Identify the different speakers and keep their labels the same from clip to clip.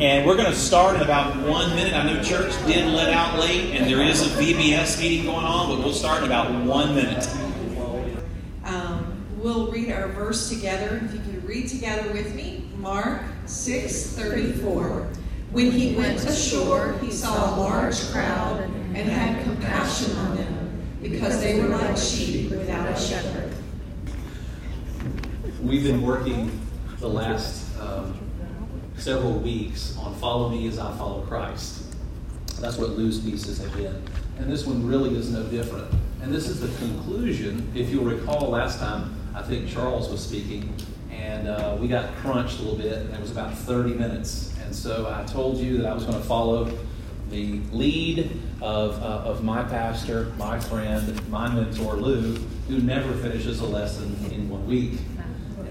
Speaker 1: And we're going to start in about one minute. I know church did let out late, and there is a VBS meeting going on, but we'll start in about one minute.
Speaker 2: Um, we'll read our verse together. If you could read together with me, Mark 6:34. When he went ashore, he saw a large crowd and had compassion on them because they were like sheep without a shepherd.
Speaker 3: We've been working the last several weeks on Follow Me as I Follow Christ. That's what Lou's pieces have been. And this one really is no different. And this is the conclusion. If you'll recall last time, I think Charles was speaking, and uh, we got crunched a little bit, and it was about 30 minutes. And so I told you that I was going to follow the lead of, uh, of my pastor, my friend, my mentor, Lou, who never finishes a lesson in one week.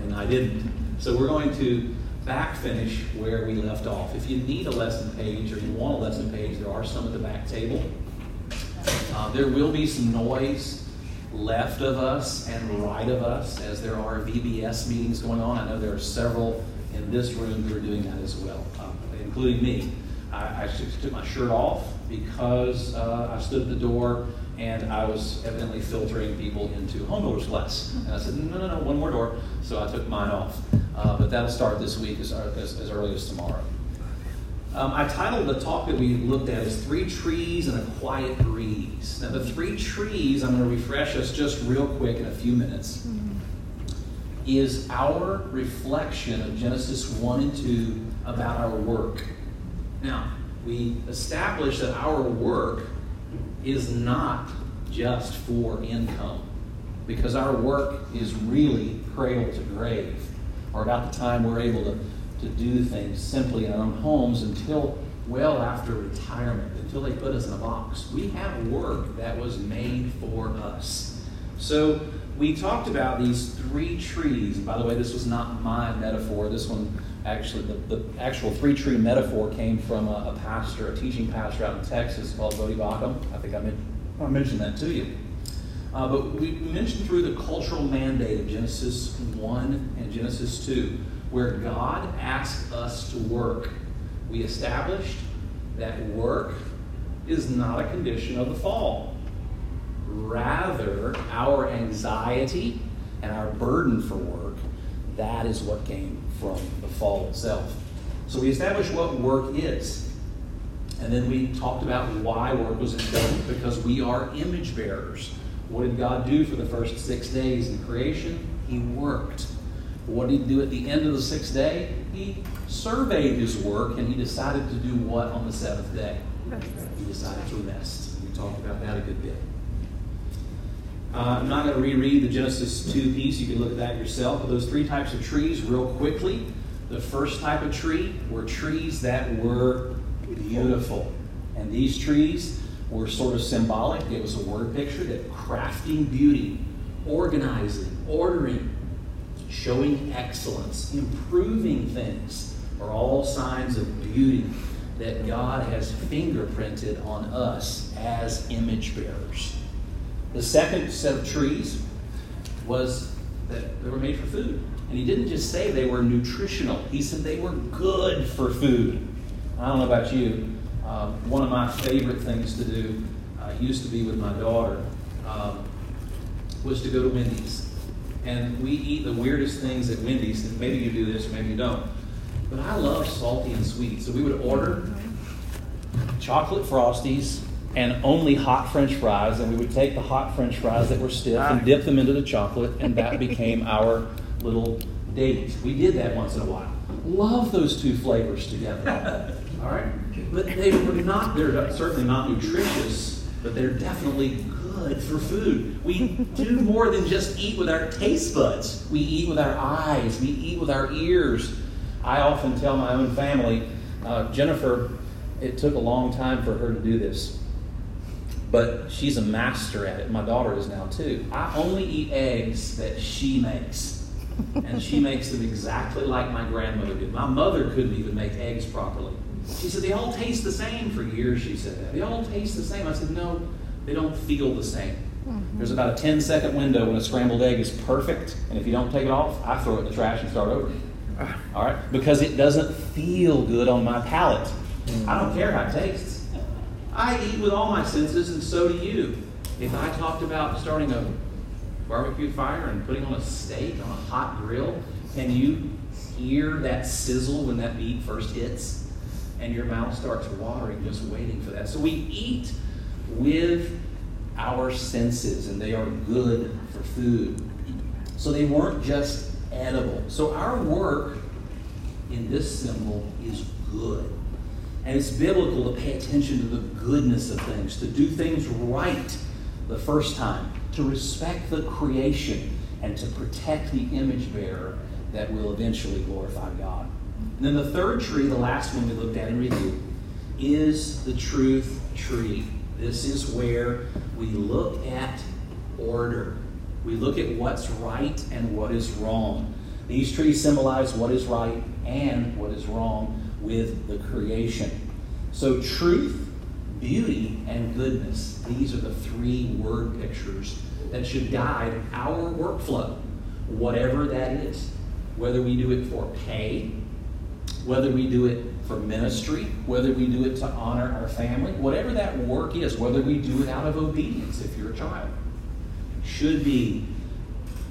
Speaker 3: And I didn't. So we're going to back finish where we left off. If you need a lesson page or you want a lesson page, there are some at the back table. Uh, there will be some noise left of us and right of us as there are VBS meetings going on. I know there are several in this room who are doing that as well, uh, including me. I, I, took my shirt off because uh, I stood at the door and I was evidently filtering people into home builders class. And I said, no, no, no, one more door. So I took mine off. Uh, but that'll start this week as, as, as early as tomorrow. Um, I titled the talk that we looked at as Three Trees and a Quiet Breeze. Now, the three trees, I'm going to refresh us just real quick in a few minutes, mm-hmm. is our reflection of Genesis 1 and 2 about our work. Now, we established that our work is not just for income, because our work is really cradle to grave, or about the time we're able to, to do things simply in our own homes until well after retirement, until they put us in a box. We have work that was made for us. So we talked about these three trees. By the way, this was not my metaphor. This one actually, the, the actual three tree metaphor came from a, a, pastor, a teaching pastor out in Texas called Voddie Baucham. I think I, I mentioned that to you. Uh, but we mentioned through the cultural mandate of Genesis 1 and Genesis 2, where God asked us to work. We established that work is not a condition of the fall. Rather, our anxiety and our burden for work, that is what came from the fall itself. So we established what work is. And then we talked about why work was important because we are image bearers. What did God do for the first six days in creation? He worked. What did he do at the end of the sixth day? He surveyed his work and he decided to do what on the seventh day? He decided to rest. We talked about that a good bit. Uh, I'm not going to reread the Genesis 2 piece. You can look at that yourself. But those three types of trees, real quickly. The first type of tree were trees that were beautiful. And these trees were sort of symbolic. It was a word picture that crafting beauty, organizing, ordering, showing excellence, improving things are all signs of beauty that God has fingerprinted on us as image bearers. The second set of trees was that they were made for food. And he didn't just say they were nutritional, he said they were good for food. I don't know about you. Um, one of my favorite things to do uh, used to be with my daughter um, was to go to Wendy's. And we eat the weirdest things at Wendy's. And maybe you do this, maybe you don't. But I love salty and sweet. So we would order chocolate frosties and only hot french fries. And we would take the hot french fries that were stiff and dip them into the chocolate, and that became our little date. We did that once in a while. Love those two flavors together. All right? But they were not, they're certainly not nutritious, but they're definitely for food. We do more than just eat with our taste buds. We eat with our eyes, we eat with our ears. I often tell my own family, uh, Jennifer, it took a long time for her to do this but she's a master at it. My daughter is now too. I only eat eggs that she makes. And she makes them exactly like my grandmother did. My mother couldn't even make eggs properly. She said, they all taste the same. For years, she said that. They all taste the same. I said, no, they don't feel the same. Mm-hmm. There's about a 10 second window when a scrambled egg is perfect, and if you don't take it off, I throw it in the trash and start over. All right? Because it doesn't feel good on my palate. I don't care how it tastes. I eat with all my senses, and so do you. If I talked about starting a barbecue fire and putting on a steak on a hot grill, can you hear that sizzle when that meat first hits? And your mouth starts watering just waiting for that. So we eat with our senses, and they are good for food. So they weren't just edible. So our work in this symbol is good. And it's biblical to pay attention to the goodness of things, to do things right the first time, to respect the creation, and to protect the image bearer that will eventually glorify God. And then the third tree, the last one we looked at in review, is the truth tree. This is where we look at order. We look at what's right and what is wrong. These trees symbolize what is right and what is wrong with the creation. So, truth, beauty, and goodness, these are the three word pictures that should guide our workflow, whatever that is. Whether we do it for pay, whether we do it for ministry, whether we do it to honor our family, whatever that work is, whether we do it out of obedience if you're a child, should be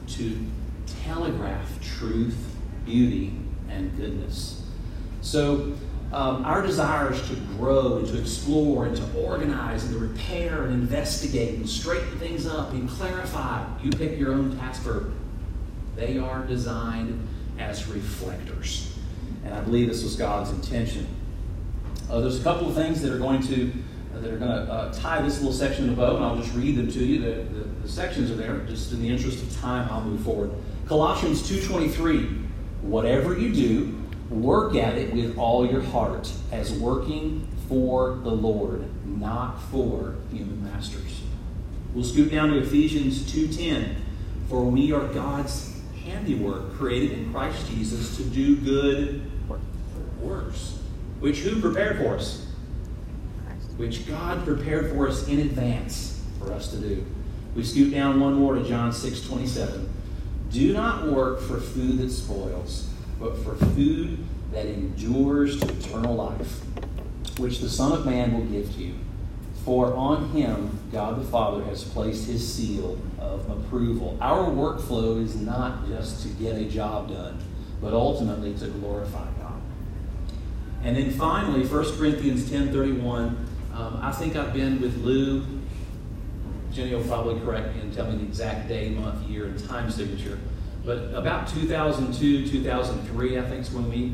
Speaker 3: to telegraph truth, beauty, and goodness. So, um, our desires to grow and to explore and to organize and to repair and investigate and straighten things up and clarify, you pick your own task verb. They are designed as reflectors. And I believe this was God's intention. Uh, there's a couple of things that are going to uh, that are going to uh, tie this little section a bow, and I'll just read them to you. The, the, the sections are there. Just in the interest of time, I'll move forward. Colossians 2.23, whatever you do, work at it with all your heart, as working for the Lord, not for human masters. We'll scoot down to Ephesians 2.10, for we are God's handiwork, created in Christ Jesus to do good works, which who prepared for us? Which God prepared for us in advance for us to do. We scoot down one more to John 6 27. Do not work for food that spoils, but for food that endures to eternal life, which the Son of Man will give to you. For on him God the Father has placed his seal of approval. Our workflow is not just to get a job done, but ultimately to glorify. And then finally, 1 Corinthians 10.31, um, I think I've been with Lou. Jenny will probably correct me and tell me the exact day, month, year, and time signature. But about 2002, 2003, I think is when we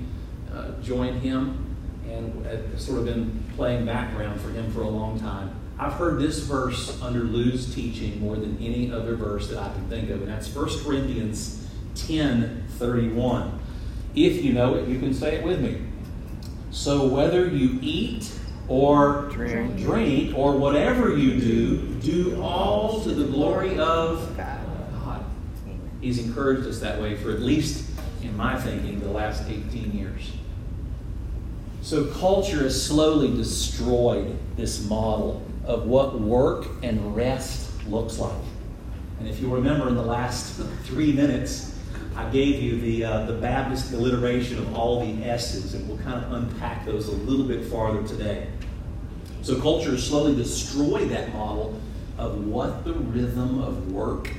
Speaker 3: uh, joined him and sort of been playing background for him for a long time. I've heard this verse under Lou's teaching more than any other verse that I can think of, and that's 1 Corinthians 10 31. If you know it, you can say it with me. So whether you eat or drink, drink or whatever you do, do all to the glory of God. He's encouraged us that way for at least, in my thinking, the last 18 years. So culture has slowly destroyed this model of what work and rest looks like. And if you remember in the last three minutes, I gave you the, uh, the Baptist alliteration of all the S's, and we'll kind of unpack those a little bit farther today. So culture has slowly destroyed that model of what the rhythm of work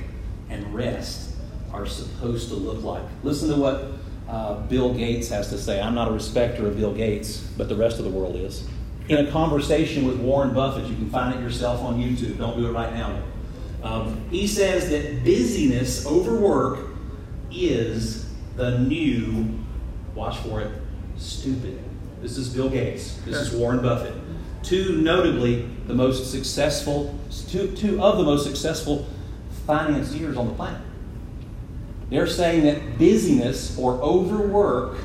Speaker 3: and rest are supposed to look like. Listen to what uh, Bill Gates has to say. I'm not a respecter of Bill Gates, but the rest of the world is. In a conversation with Warren Buffett, you can find it yourself on YouTube. Don't do it right now. Um, he says that busyness over work is the new, watch for it, stupid. This is Bill Gates. This is Warren Buffett. Two, notably, the most successful, two, two of the most successful financiers on the planet. They're saying that busyness or overwork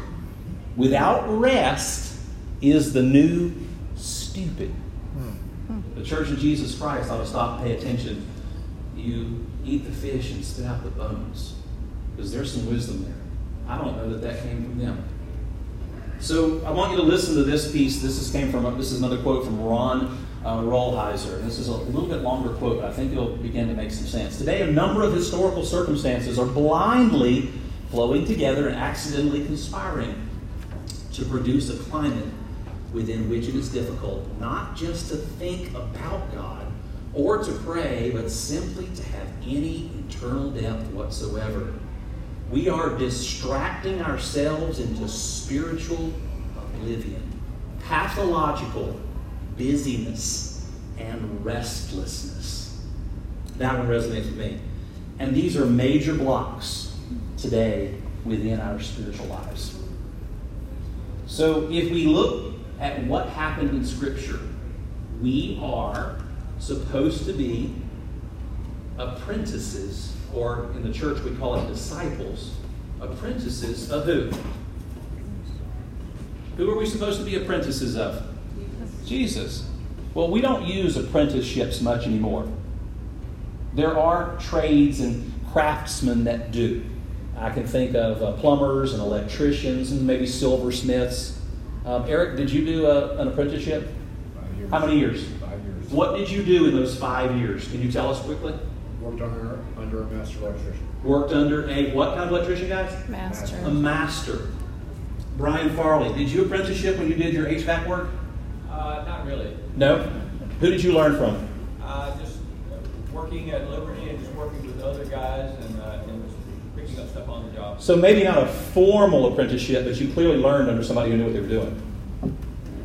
Speaker 3: without rest is the new stupid. Hmm. The Church of Jesus Christ ought to stop and pay attention. You eat the fish and spit out the bones because there's some wisdom there. I don't know that that came from them. So I want you to listen to this piece. This is came from this is another quote from Ron uh, Rolheiser. This is a little bit longer quote, but I think it'll begin to make some sense. Today, a number of historical circumstances are blindly flowing together and accidentally conspiring to produce a climate within which it is difficult not just to think about God or to pray, but simply to have any internal depth whatsoever. We are distracting ourselves into spiritual oblivion, pathological busyness, and restlessness. That one resonates with me. And these are major blocks today within our spiritual lives. So if we look at what happened in Scripture, we are supposed to be apprentices, or in the church we call it disciples, apprentices of who? Who are we supposed to be apprentices of? Jesus. Well, we don't use apprenticeships much anymore. There are trades and craftsmen that do. I can think of uh, plumbers and electricians and maybe silversmiths. Um, Eric, did you do a, an apprenticeship? How many years?
Speaker 4: Five years.
Speaker 3: What did you do in those five years? Can you tell us quickly?
Speaker 4: Worked under, under a master electrician.
Speaker 3: Worked under a what kind of electrician, guys?
Speaker 5: Master.
Speaker 3: A master. Brian Farley, did you apprenticeship when you did your HVAC work?
Speaker 6: Uh, not really.
Speaker 3: No. Who did you learn from?
Speaker 6: Uh, just uh, working at Liberty and just working with other guys and, uh, and just picking up stuff on the job.
Speaker 3: So maybe not a formal apprenticeship, but you clearly learned under somebody who knew what they were doing.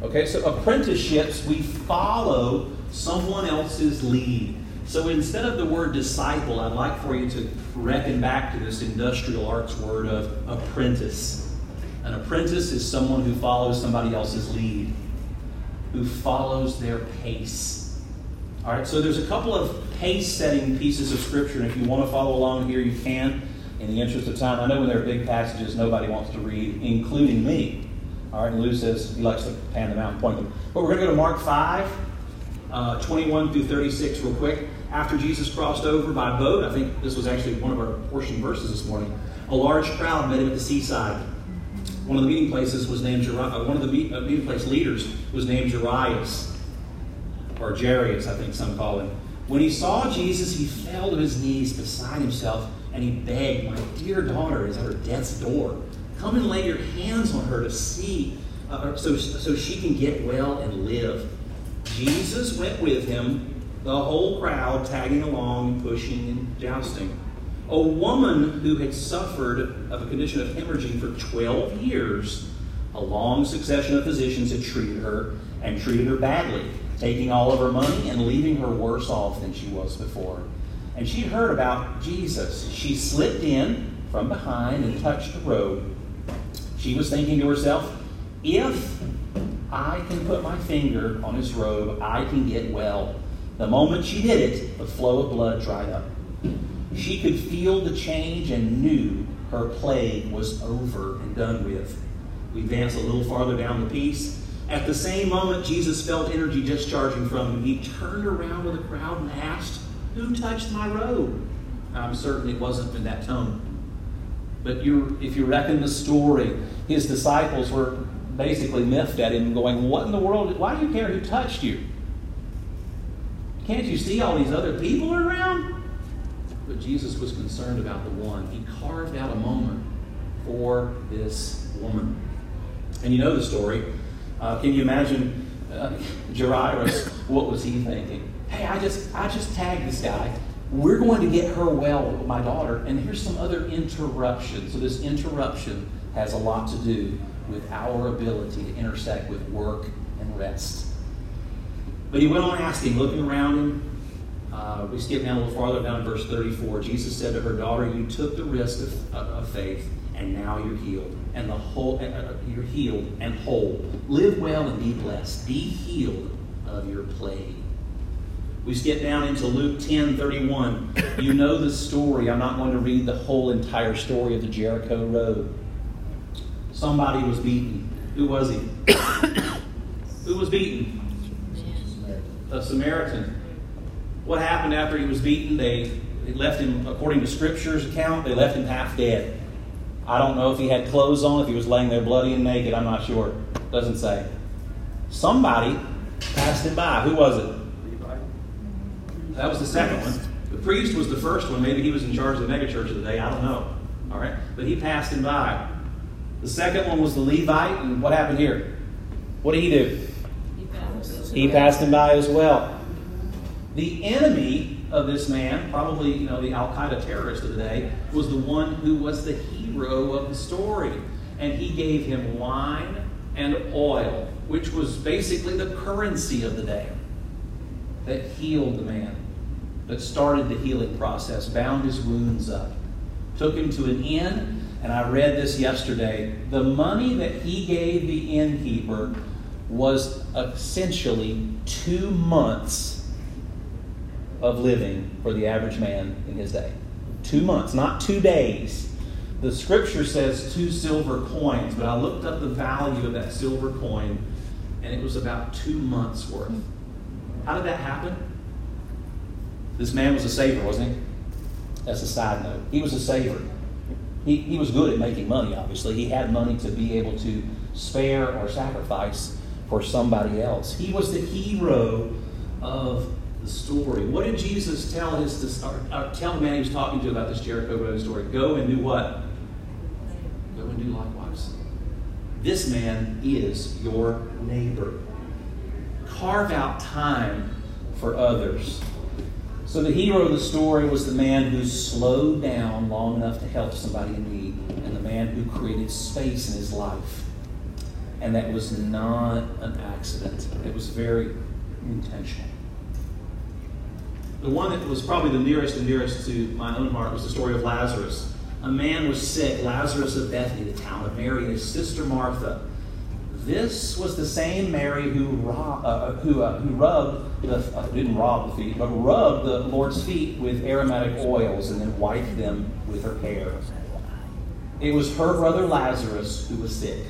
Speaker 3: Okay, so apprenticeships, we follow someone else's lead. So instead of the word disciple, I'd like for you to reckon back to this industrial arts word of apprentice. An apprentice is someone who follows somebody else's lead, who follows their pace. All right, so there's a couple of pace setting pieces of scripture, and if you want to follow along here, you can. In the interest of time, I know when there are big passages nobody wants to read, including me. All right, and Lou says he likes to pan them out and point them. But we're going to go to Mark 5, uh, 21 through 36, real quick. After Jesus crossed over by boat, I think this was actually one of our portion verses this morning, a large crowd met him at the seaside. One of the meeting places was named Jair- uh, one of the uh, meeting place leaders was named Jairus, or Jairus, I think some call him. When he saw Jesus, he fell to his knees beside himself and he begged, "My dear daughter is at her death's door. Come and lay your hands on her to see, uh, so so she can get well and live." Jesus went with him, the whole crowd tagging along, pushing and jousting. A woman who had suffered of a condition of hemorrhaging for 12 years, a long succession of physicians had treated her and treated her badly, taking all of her money and leaving her worse off than she was before. And she heard about Jesus. She slipped in from behind and touched the robe. She was thinking to herself, if I can put my finger on his robe, I can get well. The moment she did it, the flow of blood dried up. She could feel the change and knew her plague was over and done with. We advance a little farther down the piece. At the same moment, Jesus felt energy discharging from him. He turned around to the crowd and asked, Who touched my robe? I'm certain it wasn't in that tone. But you if you reckon the story, his disciples were basically miffed at him, going, What in the world? Why do you care who touched you? Can't you see all these other people around? But Jesus was concerned about the one. He carved out a moment for this woman. And you know the story. Uh, can you imagine uh, Jairus? What was he thinking? Hey, I just I just tagged this guy. We're going to get her well, my daughter. And here's some other interruption. So this interruption has a lot to do with our ability to intersect with work and rest. But he went on asking, looking around him. Uh, we skip down a little farther down in verse 34. Jesus said to her daughter, "You took the risk of, of faith, and now you're healed, and the whole uh, uh, you're healed and whole. Live well and be blessed. Be healed of your plague." We skip down into Luke 10 31. You know the story. I'm not going to read the whole entire story of the Jericho Road. Somebody was beaten. Who was he? Who was beaten? A Samaritan. What happened after he was beaten? They, they left him, according to Scripture's account, they left him half dead. I don't know if he had clothes on, if he was laying there bloody and naked. I'm not sure. Doesn't say. Somebody passed him by. Who was it? That was the second one. The priest was the first one. Maybe he was in charge of the megachurch of the day. I don't know. All right? But he passed him by. The second one was the Levite, and what happened here? What did he do? He passed him by as well. The enemy of this man, probably you know the Al Qaeda terrorist of the day, was the one who was the hero of the story, and he gave him wine and oil, which was basically the currency of the day, that healed the man, that started the healing process, bound his wounds up, took him to an inn, and I read this yesterday. The money that he gave the innkeeper was essentially two months of living for the average man in his day. Two months, not two days. The scripture says two silver coins, but I looked up the value of that silver coin, and it was about two months worth. How did that happen? This man was a saver, wasn't he? That's a side note. He was a saver. He, he was good at making money, obviously. He had money to be able to spare or sacrifice for somebody else. He was the hero of the story. What did Jesus tell his or, or tell the man he was talking to about this Jericho Road story? Go and do what? Go and do likewise. This man is your neighbor. Carve out time for others. So the hero of the story was the man who slowed down long enough to help somebody in need, and the man who created space in his life. And that was not an accident. It was very intentional. The one that was probably the nearest and dearest to my own heart was the story of Lazarus. A man was sick, Lazarus of Bethany, the town of Mary, and his sister Martha. This was the same Mary who, rob, uh, who, uh, who rubbed, the, uh, didn't rob the feet, but rubbed the Lord's feet with aromatic oils and then wiped them with her hair. It was her brother Lazarus who was sick.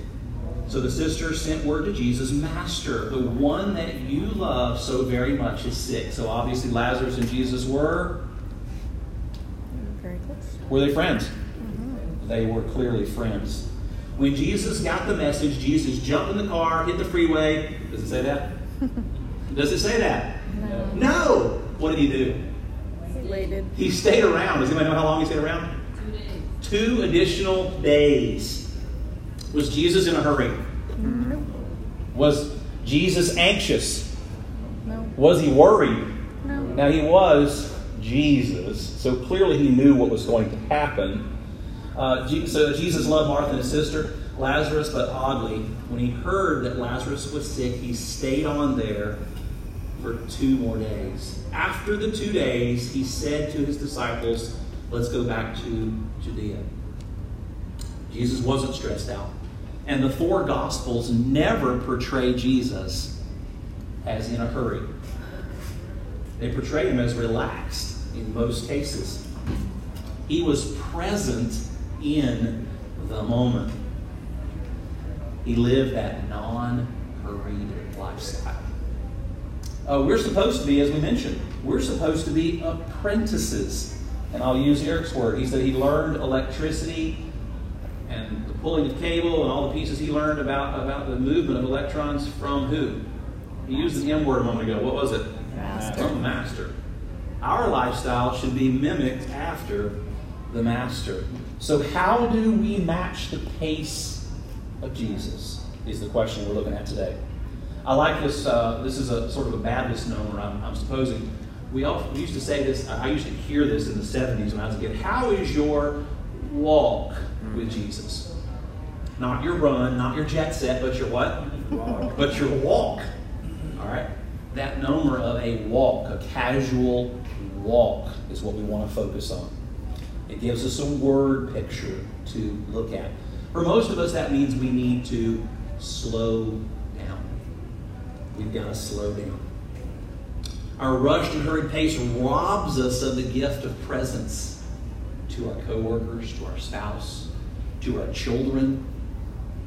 Speaker 3: So the sister sent word to Jesus, Master, the one that you love so very much is sick. So obviously Lazarus and Jesus were
Speaker 5: Very close.
Speaker 3: were they friends? Mm-hmm. They were clearly friends. When Jesus got the message, Jesus jumped in the car, hit the freeway. Does it say that? Does it say that?
Speaker 5: No.
Speaker 3: No. What did he do?
Speaker 5: Related.
Speaker 3: He stayed around. Does anybody know how long he stayed around? Two additional days. Was Jesus in a hurry?
Speaker 5: Nope.
Speaker 3: Was Jesus anxious?
Speaker 5: No.
Speaker 3: Was he worried?
Speaker 5: No.
Speaker 3: Now, he was Jesus, so clearly he knew what was going to happen. Uh, so Jesus loved Martha and his sister, Lazarus, but oddly, when he heard that Lazarus was sick, he stayed on there for two more days. After the two days, he said to his disciples, Let's go back to Judea. Jesus wasn't stressed out. And the four Gospels never portray Jesus as in a hurry. They portray him as relaxed in most cases. He was present in the moment. He lived that non hurried lifestyle. Uh, we're supposed to be, as we mentioned, we're supposed to be apprentices. And I'll use Eric's word. He said he learned electricity and the pulling of cable and all the pieces he learned about, about the movement of electrons from who? He used the M word a moment ago. What was it?
Speaker 5: Master.
Speaker 3: From the master. Our lifestyle should be mimicked after the master. So, how do we match the pace of Jesus? Is the question we're looking at today. I like this. Uh, this is a sort of a bad misnomer, I'm, I'm supposing. We, all, we used to say this, I used to hear this in the 70s when I was a kid. How is your walk with Jesus? Not your run, not your jet set, but your what? But your walk. All right? That number of a walk, a casual walk, is what we want to focus on. It gives us a word picture to look at. For most of us, that means we need to slow down. We've got to slow down. Our rushed and hurried pace robs us of the gift of presence to our coworkers, to our spouse, to our children,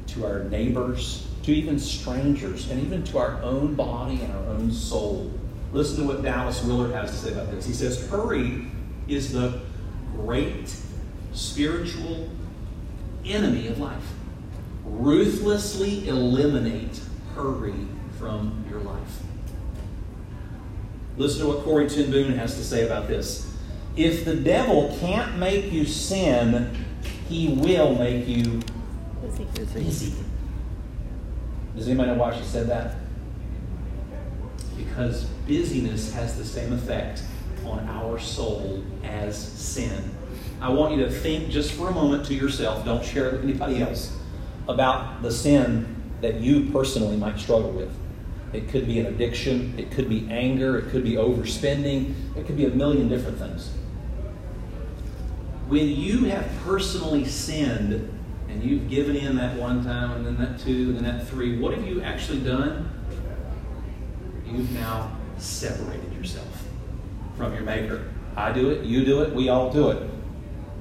Speaker 3: to our neighbors, to even strangers, and even to our own body and our own soul. Listen to what Dallas Willard has to say about this. He says, Hurry is the great spiritual enemy of life. Ruthlessly eliminate hurry from your life. Listen to what Corrie ten Boom has to say about this. If the devil can't make you sin, He will make you
Speaker 5: Busy.
Speaker 3: busy. Does anybody know why she said that? Because busyness has the same effect on our soul as sin. I want you to think just for a moment to yourself, don't share it with anybody else, about the sin that you personally might struggle with. It could be an addiction, it could be anger, it could be overspending, it could be a million different things. When you have personally sinned and you've given in that one time and then that two and then that three, what have you actually done? You've now separated yourself from your Maker. I do it, you do it, we all do it.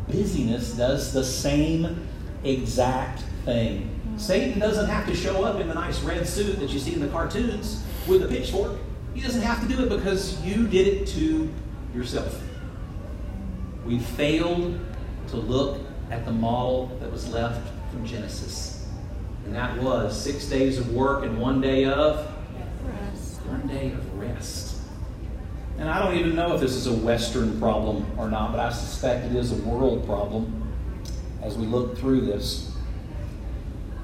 Speaker 3: Busyness does the same exact thing. Satan doesn't have to show up in the nice red suit that you see in the cartoons with a pitchfork. He doesn't have to do it because you did it to yourself. We failed to look at the model that was left from Genesis. And that was six days of work and one day of
Speaker 5: Rest.
Speaker 3: one day of rest. And I don't even know if this is a Western problem or not, but I suspect it is a world problem as we look through this.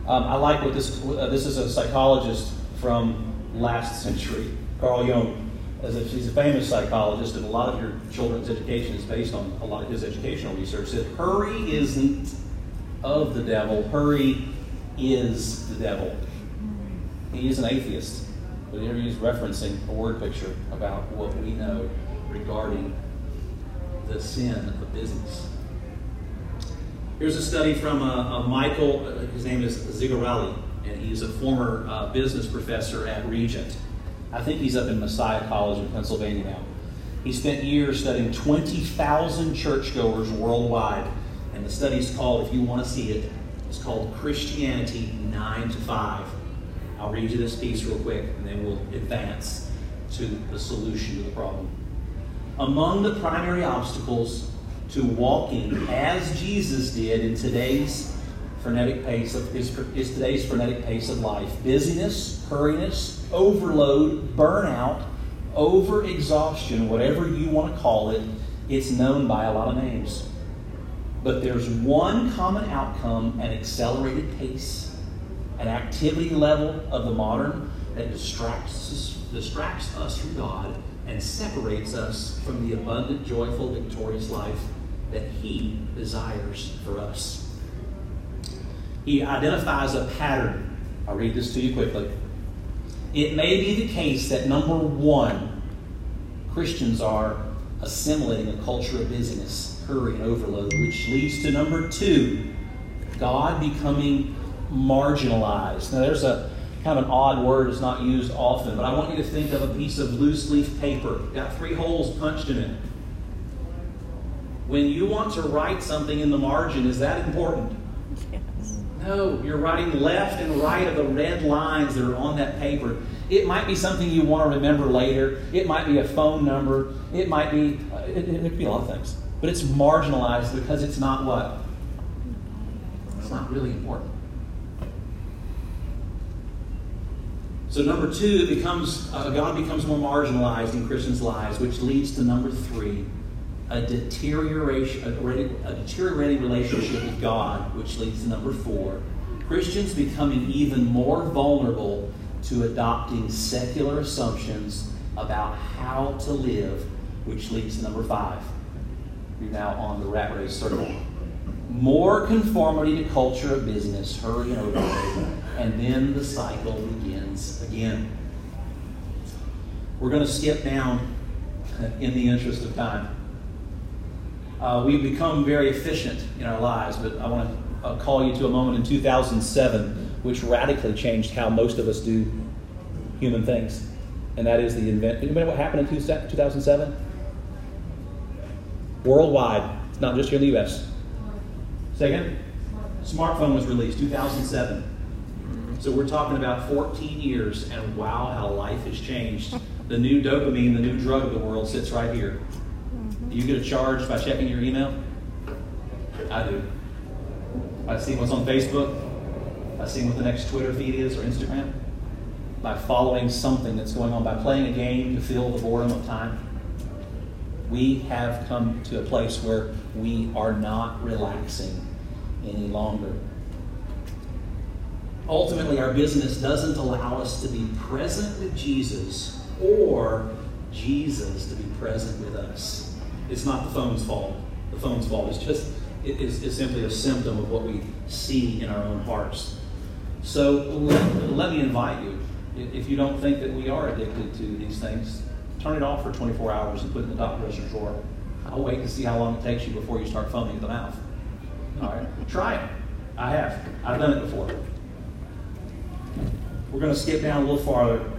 Speaker 3: Um, I like what this, uh, this is a psychologist from last century, Carl Jung. As if he's a famous psychologist, and a lot of your children's education is based on a lot of his educational research. that hurry isn't of the devil, hurry is the devil. He is an atheist, but here he's referencing a word picture about what we know regarding the sin of business. Here's a study from uh, uh, Michael, uh, his name is Zigarelli, and he's a former uh, business professor at Regent. I think he's up in Messiah College in Pennsylvania now. He spent years studying 20,000 churchgoers worldwide, and the study's called, if you want to see it, it's called Christianity 9 to 5. I'll read you this piece real quick, and then we'll advance to the solution to the problem. Among the primary obstacles to walking as Jesus did in today's frenetic pace of is, is today's frenetic pace of life. Busyness, hurriness, overload, burnout, overexhaustion, whatever you want to call it, it's known by a lot of names. But there's one common outcome an accelerated pace, an activity level of the modern that distracts us, distracts us from God and separates us from the abundant, joyful, victorious life that He desires for us. He identifies a pattern. I'll read this to you quickly. It may be the case that number one, Christians are assimilating a culture of busyness, hurry, and overload, which leads to number two, God becoming marginalized. Now, there's a kind of an odd word, it's not used often, but I want you to think of a piece of loose leaf paper, got three holes punched in it. When you want to write something in the margin, is that important? No, you're writing left and right of the red lines that are on that paper. It might be something you want to remember later. It might be a phone number. It might be, uh, it, it, could be a lot of things. But it's marginalized because it's not what? It's not really important. So number two, becomes uh, God becomes more marginalized in Christians' lives, which leads to number three, a deterioration, a, deteriorating relationship with God, which leads to number four, Christians becoming even more vulnerable to adopting secular assumptions about how to live, which leads to number five. You're now on the rat race circle. More conformity to culture of business, hurry and overload, and then the cycle begins again. We're going to skip down in the interest of time. Uh, we've become very efficient in our lives, but I want to uh, call you to a moment in 2007 which radically changed how most of us do human things. And that is the invent. Anybody know what happened in 2007? Worldwide, it's not just here in the U.S. Second, smartphone was released 2007. So we're talking about 14 years, and wow, how life has changed. The new dopamine, the new drug of the world, sits right here. Do you get a charge by checking your email? I do. I see what's on Facebook. I see what the next Twitter feed is or Instagram. By following something that's going on, by playing a game to fill the boredom of time. We have come to a place where we are not relaxing any longer. Ultimately, our business doesn't allow us to be present with Jesus or Jesus to be present with us. It's not the phone's fault. The phone's fault is just it is, is simply a symptom of what we see in our own hearts. So let, let me invite you, if you don't think that we are addicted to these things, turn it off for 24 hours and put it in the top dresser drawer. I'll wait to see how long it takes you before you start foaming at the mouth. All right, try it. I have. I've done it before. We're going to skip down a little farther.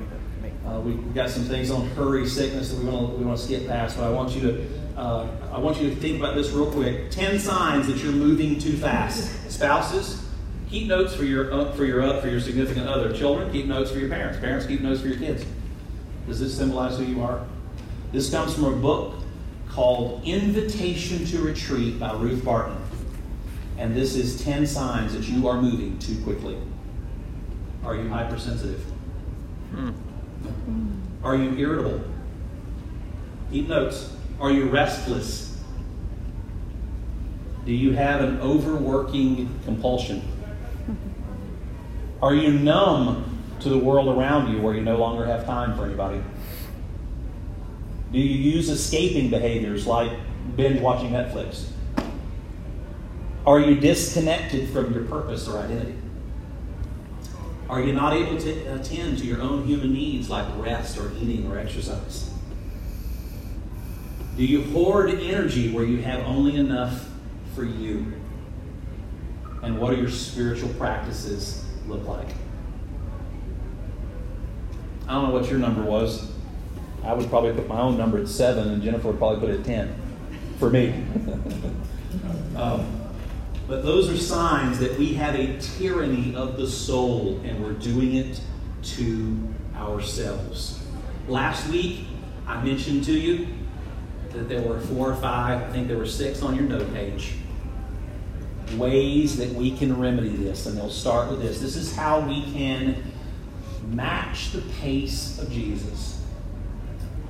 Speaker 3: Uh, we've got some things on hurry, sickness that we want to we want to skip past, but I want you to uh, I want you to think about this real quick. Ten signs that you're moving too fast. Spouses, keep notes for your uh, for your uh, for your significant other. Children, keep notes for your parents. Parents, keep notes for your kids. Does this symbolize who you are? This comes from a book called Invitation to Retreat by Ruth Barton. And this is 10 signs that you are moving too quickly. Are you hypersensitive? Hmm. Are you irritable? Keep notes. Are you restless? Do you have an overworking compulsion? Are you numb to the world around you where you no longer have time for anybody? Do you use escaping behaviors like binge watching Netflix? Are you disconnected from your purpose or identity? Are you not able to attend to your own human needs like rest or eating or exercise? Do you hoard energy where you have only enough for you? And what do your spiritual practices look like? I don't know what your number was. I would probably put my own number at seven, and Jennifer would probably put it at 10 for me. um, but those are signs that we have a tyranny of the soul and we're doing it to ourselves. Last week, I mentioned to you that there were four or five, I think there were six on your note page, ways that we can remedy this. And they'll start with this. This is how we can match the pace of Jesus.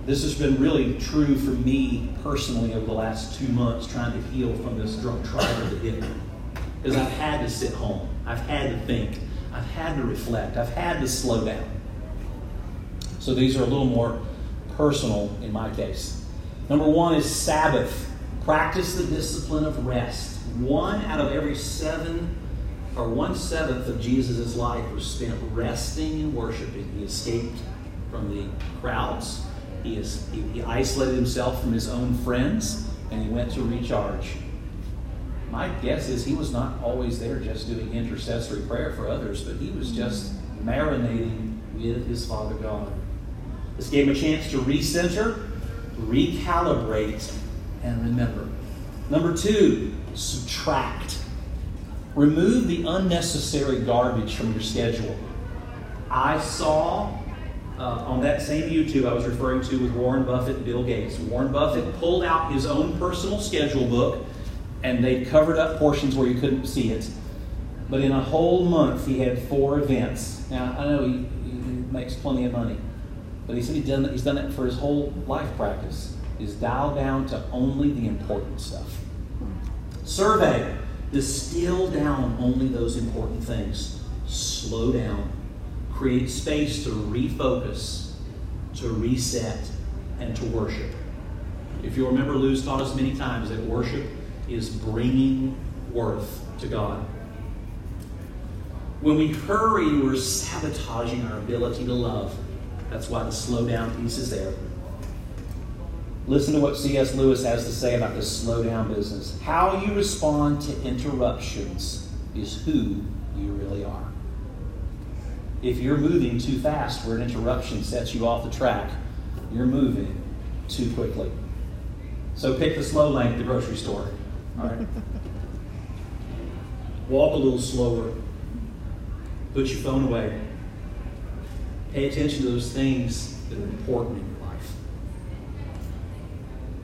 Speaker 3: This has been really true for me personally over the last two months trying to heal from this drunk trial that hit me. Because I've had to sit home. I've had to think. I've had to reflect. I've had to slow down. So these are a little more personal in my case. Number one is Sabbath. Practice the discipline of rest. One out of every seven or one seventh of Jesus' life was spent resting and worshiping. He escaped from the crowds. He, is, he, he isolated himself from his own friends and he went to recharge. My guess is he was not always there just doing intercessory prayer for others, but he was just marinating with his Father God. This gave him a chance to recenter, recalibrate, and remember. Number two, subtract. Remove the unnecessary garbage from your schedule. I saw uh, on that same YouTube I was referring to with Warren Buffett and Bill Gates. Warren Buffett pulled out his own personal schedule book and they covered up portions where you couldn't see it. But in a whole month, he had four events. Now, I know he, he makes plenty of money, but he said he's done, he's done it for his whole life practice. is dialed down to only the important stuff. Survey. Distill down only those important things. Slow down. Create space to refocus, to reset, and to worship. If you remember, Lou's taught us many times that worship is bringing worth to God. When we hurry, we're sabotaging our ability to love. That's why the slow down piece is there. Listen to what C.S. Lewis has to say about this slow down business. How you respond to interruptions is who you really are. If you're moving too fast where an interruption sets you off the track, you're moving too quickly. So pick the slow lane at the grocery store. All right? Walk a little slower. Put your phone away. Pay attention to those things that are important in your life.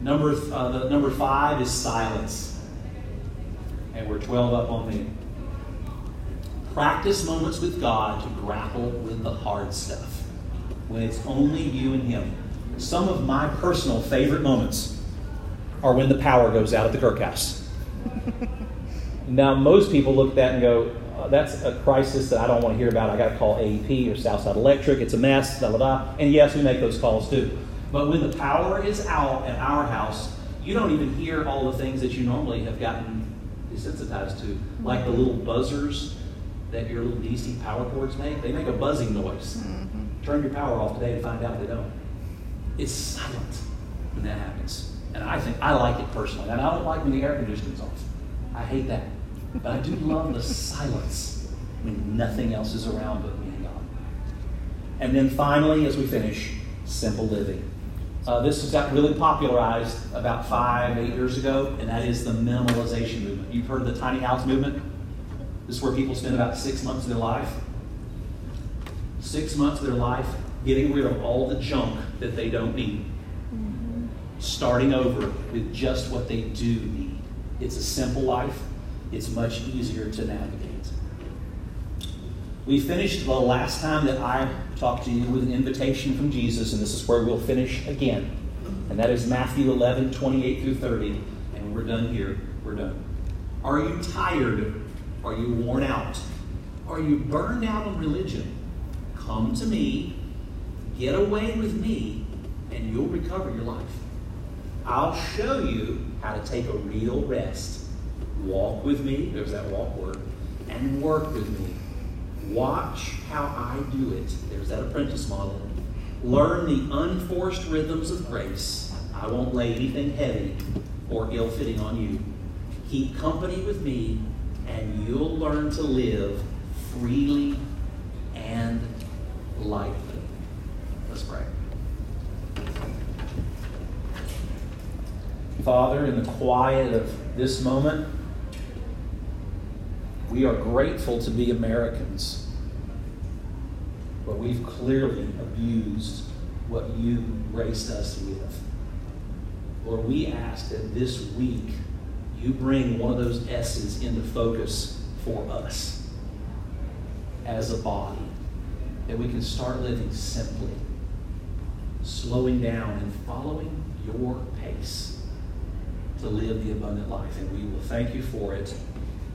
Speaker 3: Number, uh, the, number five is silence. And we're 12 up on me. Practice moments with God to grapple with the hard stuff when it's only you and Him. Some of my personal favorite moments are when the power goes out at the Kirk house. Now, most people look at that and go, uh, that's a crisis that I don't want to hear about. I got to call AEP or Southside Electric. It's a mess, blah, blah, blah. And yes, we make those calls too. But when the power is out at our house, you don't even hear all the things that you normally have gotten desensitized to, like the little buzzers that your little DC power cords make. They make a buzzing noise. Turn your power off today to find out they don't. It's silent when that happens. And I think I like it personally. And I don't like when the air conditioning's off. I hate that. But I do love the silence when nothing else is around but me and God. And then finally, as we finish, simple living. Uh, this has got really popularized about five, eight years ago, and that is the minimalization movement. You've heard of the tiny house movement? This is where people spend about six months of their life. Six months of their life getting rid of all the junk that they don't need. Starting over with just what they do need. It's a simple life, it's much easier to navigate. We finished the last time that I talked to you with an invitation from Jesus, and this is where we'll finish again. And that is Matthew 11, 28 through 30. And we're done here. We're done. Are you tired? Are you worn out? Are you burned out on religion? Come to me, get away with me, and you'll recover your life. I'll show you how to take a real rest. Walk with me, there's that walk word, and work with me. Watch how I do it. There's that apprentice model. Learn the unforced rhythms of grace. I won't lay anything heavy or ill fitting on you. Keep company with me, and you'll learn to live freely and lightly. Let's pray. Father, in the quiet of this moment, we are grateful to be Americans, but we've clearly abused what you graced us with. Lord, we ask that this week you bring one of those S's into focus for us as a body, that we can start living simply, slowing down and following your pace to live the abundant life. And we will thank you for it.